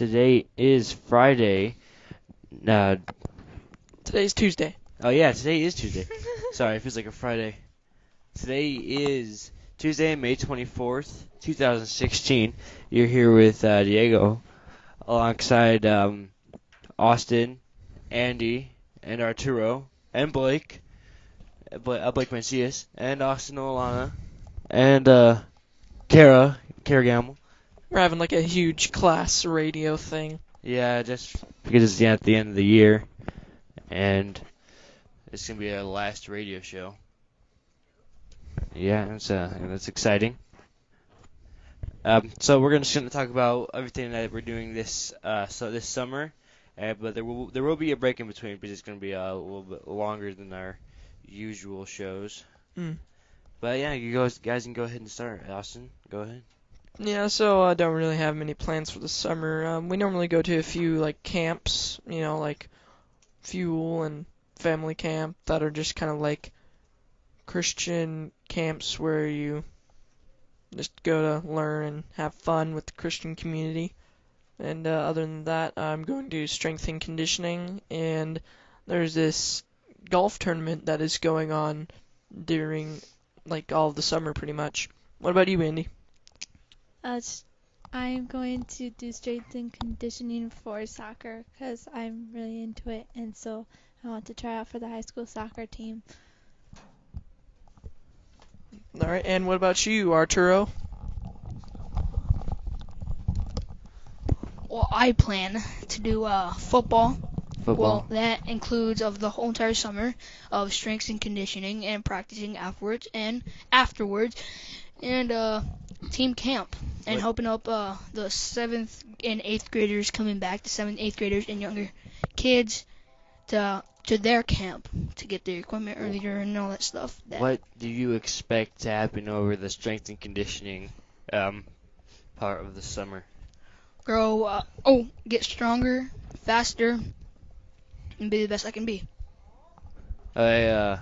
Today is Friday. Uh, Today's Tuesday. oh yeah, today is Tuesday. Sorry, it feels like a Friday. Today is Tuesday, May 24th, 2016. You're here with uh, Diego, alongside um, Austin, Andy, and Arturo, and Blake, uh, Bla- uh, Blake Mancias, and Austin Olana, and uh, Kara, Kara Gamble. We're having like a huge class radio thing. Yeah, just because it's at the end of the year, and it's gonna be our last radio show. Yeah, it's uh, that's exciting. Um, so we're gonna just gonna talk about everything that we're doing this uh, so this summer, uh, but there will there will be a break in between because it's gonna be uh, a little bit longer than our usual shows. Mm. But yeah, you guys guys can go ahead and start. Austin, go ahead. Yeah, so I don't really have many plans for the summer. Um, we normally go to a few like camps, you know, like fuel and family camp that are just kind of like Christian camps where you just go to learn and have fun with the Christian community. And uh, other than that, I'm going to strength and conditioning, and there's this golf tournament that is going on during like all of the summer, pretty much. What about you, Andy? Uh, s- I'm going to do strength and conditioning for soccer because I'm really into it, and so I want to try out for the high school soccer team. All right, and what about you, Arturo? Well, I plan to do uh, football. Football. Well, that includes of the whole entire summer of strength and conditioning and practicing afterwards and afterwards, and uh, team camp and What- helping up uh, the seventh and eighth graders coming back, the seventh, eighth graders and younger kids to to their camp to get their equipment earlier and all that stuff. That, What do you expect to happen over the strength and conditioning um, part of the summer? Grow. Uh, oh, get stronger, faster, and be the best I can be. I, uh,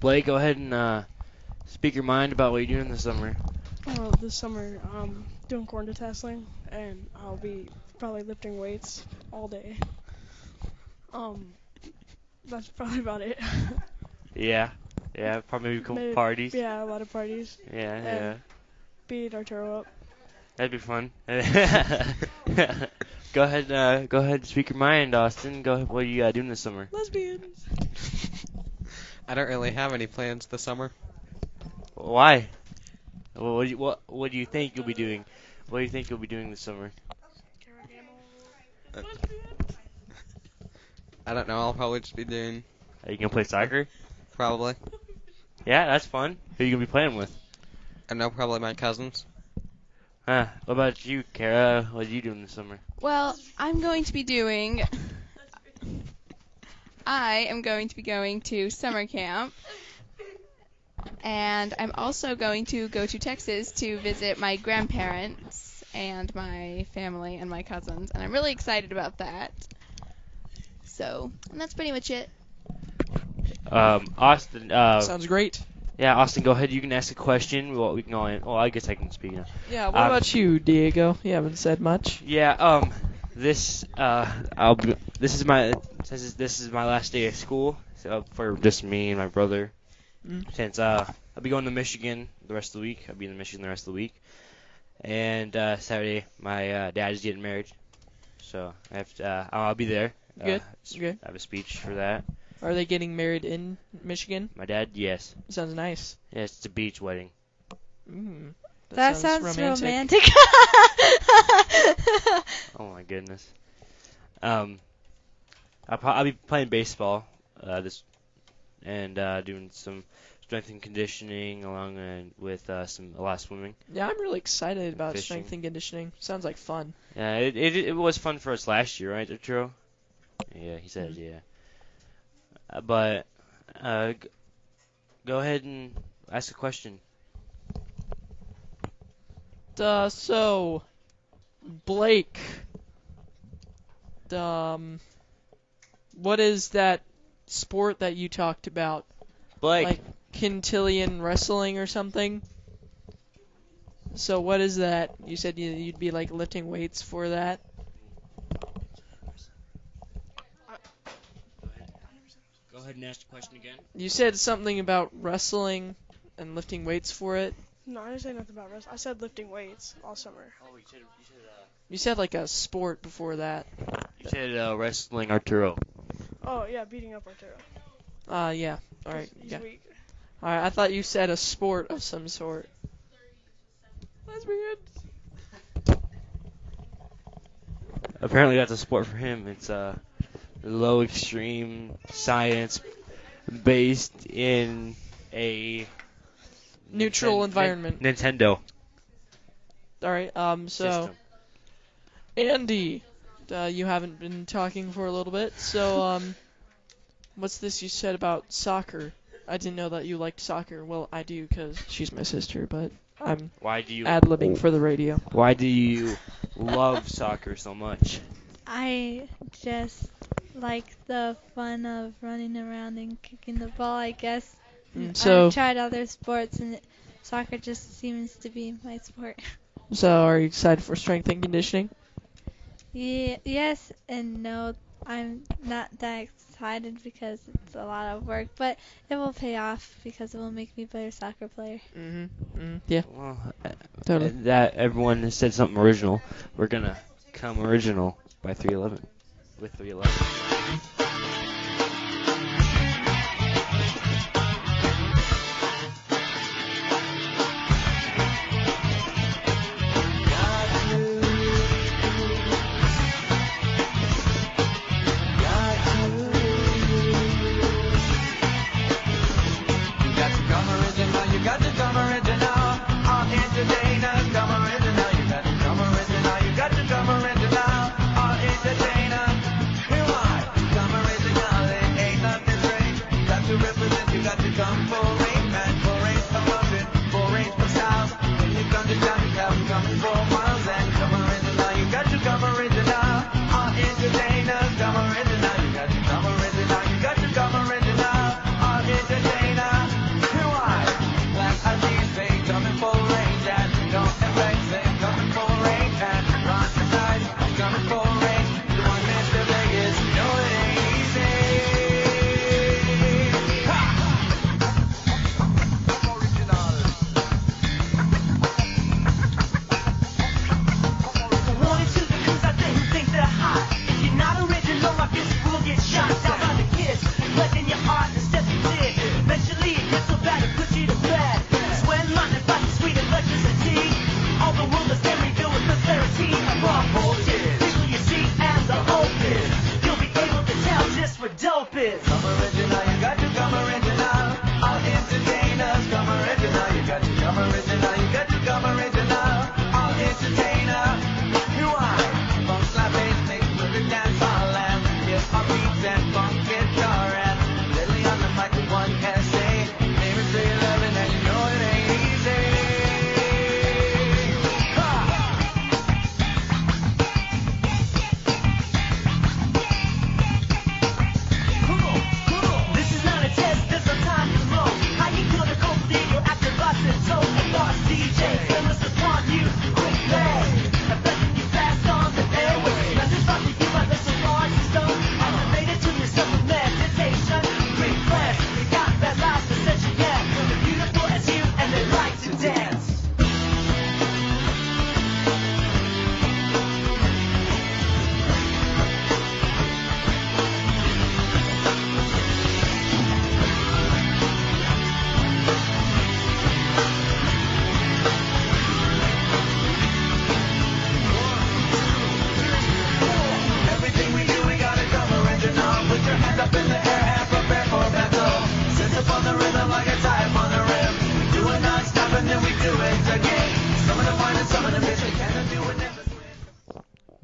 Blake, go ahead and uh, speak your mind about what you're doing this summer. Well, this summer I'm doing corn tasseling, and I'll be probably lifting weights all day. Um, that's probably about it. Yeah, yeah, probably maybe a couple Maybe- parties. yeah, a lot of parties. yeah, and- yeah. Beat Arturo up. That'd be fun. go ahead, uh, go ahead, and speak your mind, Austin. Go ahead, what are you uh, doing this summer? Lesbians. I don't really have any plans this summer. Why? What, what, do you, what, what do you think you'll be doing? What do you think you'll be doing this summer? I don't know. I'll probably just be doing Are you gonna play soccer? probably. Yeah, that's fun. Who are you gonna be playing with? I know probably my cousins. Huh? What about you, Kara? What are you doing this summer? Well, I'm going to be doing. I am going to be going to summer camp. And I'm also going to go to Texas to visit my grandparents and my family and my cousins. And I'm really excited about that. So, and that's pretty much it. Um, Austin. Uh, Sounds great. Yeah, Austin, go ahead. You can ask a question. Well, we can all. Well, I guess I can speak now. Yeah, what Um, about you, Diego? You haven't said much. Yeah. Um. This. Uh. I'll. Be, this is my. This is this is my last day of school. So for just me and my brother. Mm. Since uh, I'll be going to Michigan the rest of the week. I'll be in Michigan the rest of the week. And uh, Saturday, my uh, dad is getting married. So I have to. Uh, I'll be there. Uh, Good. s- Good. I have a speech for that. Are they getting married in Michigan? My dad, yes. Sounds nice. Yes, it's a beach wedding. Mm, That, sounds, romantic. Oh my goodness. Um, I'll, pro- I'll be playing baseball uh, this and uh, doing some strength and conditioning along uh, with uh, some a lot of swimming. Yeah, I'm really excited about Fishing. strength and conditioning. Sounds like fun. Yeah, it, it it was fun for us last year, right, Arturo? Yeah, he said Mhm. yeah. But uh, g- go ahead and ask a question. Uh, so Blake, um, what is that sport that you talked about? Blake, Like Quintillion wrestling or something? So what is that? You said you'd be like lifting weights for that. Go ahead and ask the question again. You said something about wrestling and lifting weights for it. No, I didn't say nothing about wrestling. I said lifting weights all summer. Oh, you said you said uh, You said like a sport before that. you said uh, wrestling Arturo. Oh yeah, beating up Arturo. Uh, yeah. All right. He's Yeah. weak. All right. I thought you said a sport of some sort. That's weird. Apparently, that's a sport for him. It's uh, low extreme science based in a Neutral Ninten- environment. Nin- Nintendo All right. Um. So, system. Andy, uh, you haven't been talking for a little bit. So, um, what's this you said about soccer? I didn't know that you liked soccer. Well, I do because she's my sister, but I'm Why do you ad libbing for the radio. Why do you love soccer so much? I just like the fun of running around and kicking the ball, I guess. Mm, so- I've tried other sports and soccer just seems to be my sport. So, are you excited for strength and conditioning? Yeah, yes and no. I'm not that excited because it's a lot of work, but it will pay off because it will make me a better soccer player. Mm-hmm. mm Yeah. Well, uh, Totally. that everyone has said something original. We're gonna come original by 311 with 311. You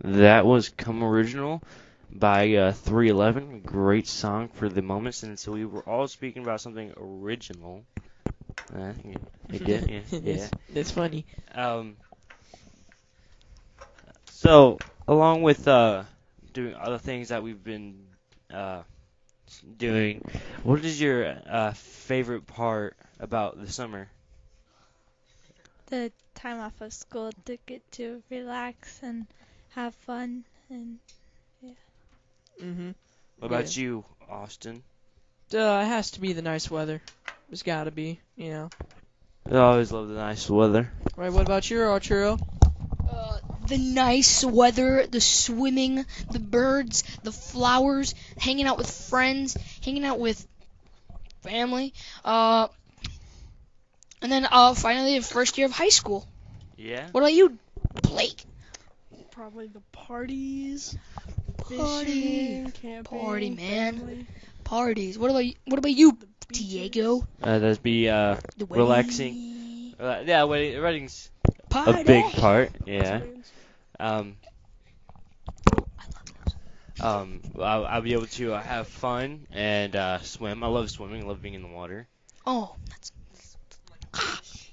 That was Come Original by uh, 311. Great song for the moment so we were all speaking about something original. Uh, yeah, did, yeah, yeah. it's, it's funny. Um, so, along with uh, doing other things that we've been uh, doing, what is your uh, favorite part about the summer? The time off of school to get to relax and have fun and Mm-hmm. What about you, Austin? Uh, it has to be the nice weather. It's gotta be, you know. I always love the nice weather. Right, what about you, Arturo? Uh, the nice weather, the swimming, the birds, the flowers, hanging out with friends, hanging out with family. Uh, and then uh, finally the first year of high school. Yeah. What about you, Blake? Probably the parties, Party, fishing, camping, Party, man. family, parties. What about what about you. Diego? Uh, that'd be uh, Relaxing. uh yeah, wedding, wedding's Party. a big part. Yeah. Um. Um, I'll, I'll be able to uh, have fun and uh, swim. I love swimming. I love being in the water. Oh, that's.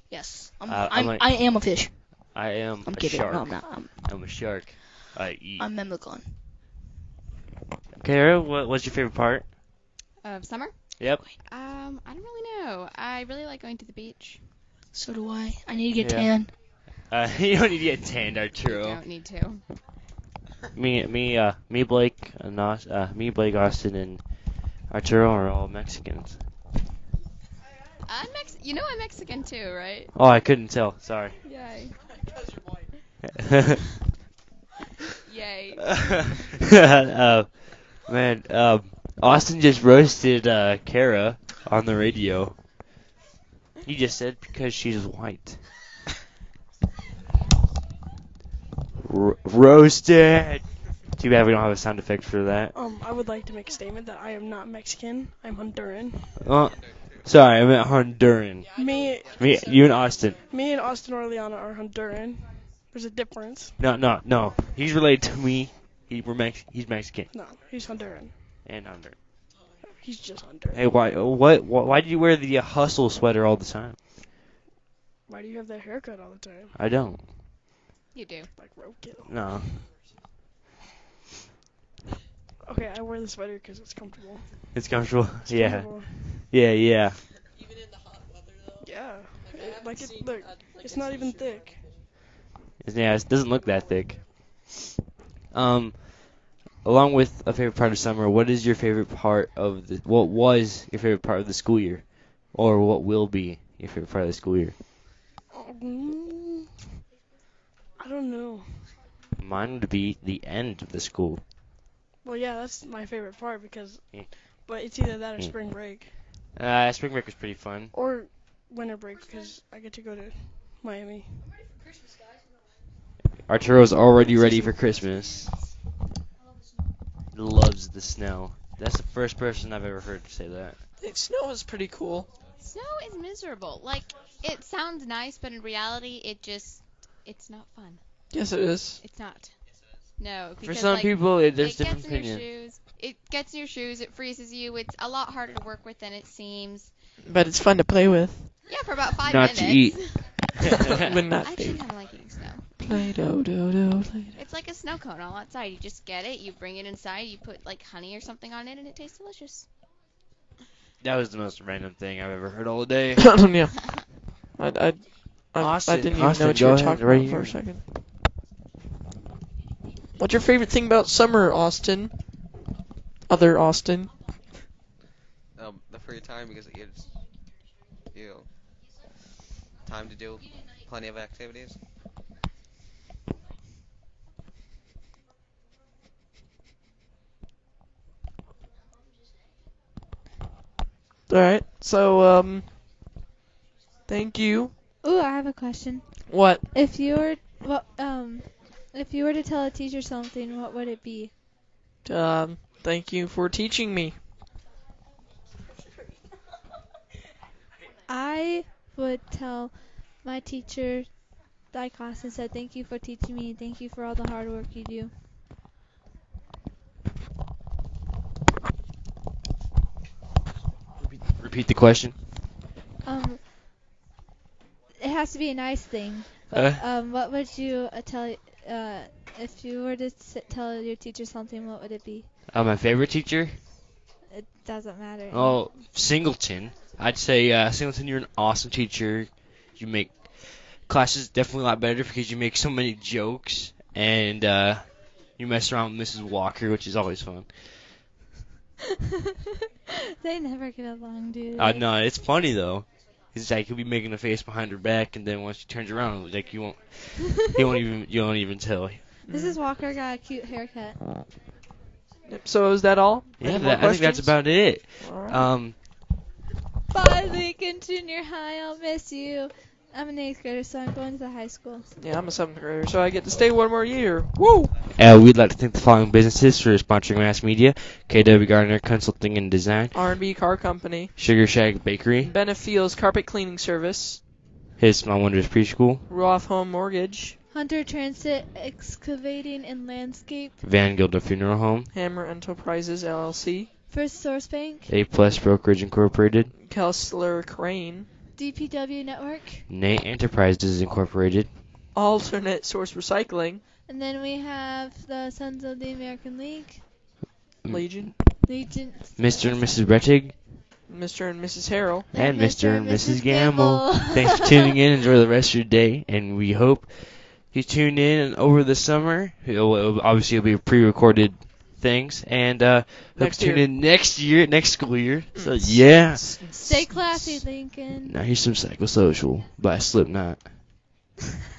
Yes, I'm. Uh, I'm I'm, like- I am a fish. I am I'm a kidding. shark. No, I'm not. I'm, I'm a shark. I eat. I'm Memlicon. Kara, what, what's your favorite part? Of summer? Yep. Um, I don't really know. I really like going to the beach. So do I. I need to get Yeah. tan. Uh, you don't need to get tanned, You Arturo. don't need to. Me, me, uh, me, Blake, uh, Nos, uh, me, Blake, Austin, and Arturo are all Mexicans. I'm Mex. You know I'm Mexican too, right? Oh, I couldn't tell. Sorry. Yay. uh, man, um, Austin just roasted uh, Kara on the radio. He just said because she's white. R- roasted. Too bad we don't have a sound effect for that. Um, I would like to make a statement that I am not Mexican. I'm Honduran. Uh, sorry, I meant Honduran. Me, Me, you and Austin. me and Austin Orleana are Honduran. There's a difference. No, no, no. He's related to me. He, we're Mex- he's Mexican No, he's Honduran. and Honduran. He's just Honduran. Hey, why, what, why, why do you wear the uh, hustle sweater all the time? Why do you have that haircut all the time? I don't. You do. Like roadkill. No. Okay, I wear the sweater because it's comfortable. It's comfortable. It's yeah. comfortable. Yeah, yeah. Even in the hot weather though. Yeah. It- like it, look, a, like it's not even thick. Yeah, it doesn't look that thick. Um, along with a favorite part of summer, what is your favorite part of the? What was your favorite part of the school year, or what will be your favorite part of the school year? Mm, I don't know. Mine would be the end of the school. Well, yeah, that's my favorite part because, Yeah. but it's either that or Yeah. spring break Uh, spring break was pretty fun. or winter break because I get to go to Miami. Arturo's already ready for Christmas. Loves the snow. That's the first person I've ever heard say that. I think snow is pretty cool. Snow is miserable. Like it sounds nice, but in reality, it just it's not fun. Yes, it is. It's not. No, For some like, people, it, there's it different gets in your opinions. shoes. It gets in your shoes. It freezes you. It's a lot harder to work with than it seems. But it's fun to play with. Yeah, for about five Not to eat. Would not I be. actually kind of like eating snow. Play-Doh, do, do, play It's like a snow cone all outside. You just get it, you bring it inside, you put like honey or something on it, and it tastes delicious. That was the most random thing I've ever heard all day. yeah. I, I, I, I didn't even Austin, know what you were ahead, talking right about for a second. What's your favorite thing about summer, Austin? Other Austin? Um, the free time because it gives you time to do plenty of activities. Alright, so, um, thank you. Ooh, I have a question. What? If you were, well, um, if you were to tell a teacher something, what would it be? Um, thank you for teaching me. I would tell my teacher, like and said, thank you for teaching me. Thank you for all the hard work you do. Repeat the question. Um, it has to be a nice thing. But Uh, um, what would you uh, tell? Uh, if you were to s- tell your teacher something, what would it be? uh, my favorite teacher? It doesn't matter. Oh, Singleton. I'd say uh, Singleton, you're an awesome teacher. You make classes definitely a lot better because you make so many jokes and uh, you mess around with Mrs. Walker, which is always fun. they never get along, dude. Uh, no, it's funny though. It's like he'll be making a face behind her back, and then once she turns around, like you won't, he won't even, you won't even tell. This is Walker got a cute haircut. So is that all? Yeah, Any that, I think that's about it. Alright. Um, Bye, Lincoln Junior High. I'll miss you. I'm an eighth grader, so I'm going to the high school. yeah, I'm a seventh grader, so I get to stay one more year. Woo! uh, we'd like to thank the following businesses for sponsoring mass media: KW Gardner Consulting and Design, R&B Car Company, Sugar Shack Bakery, Benefiel's Carpet Cleaning Service, His Small Wonders Preschool, Roth Home Mortgage, Hunter Transit Excavating and Landscape. Van Gilda Funeral Home, Hammer Enterprises LLC, First Source Bank. A Plus Brokerage Incorporated, Kessler Crane, DPW Network. Nate Enterprises Incorporated, Alternate Source Recycling, And then we have the Sons of the American League. Mm. Legion, Legion. Mr. and Mrs. Rettig, Mr. and Mrs. Harrell. and Mr. and Mrs. Gamble. Thanks for tuning in. Enjoy the rest of your day, and we hope you tune in over the summer. It'll, it'll- obviously, it'll be pre-recorded things, and uh, hope Next you tune in next year, next school year. So Mm. yeah. Stay classy, Lincoln. Now here's some psychosocial by Slipknot.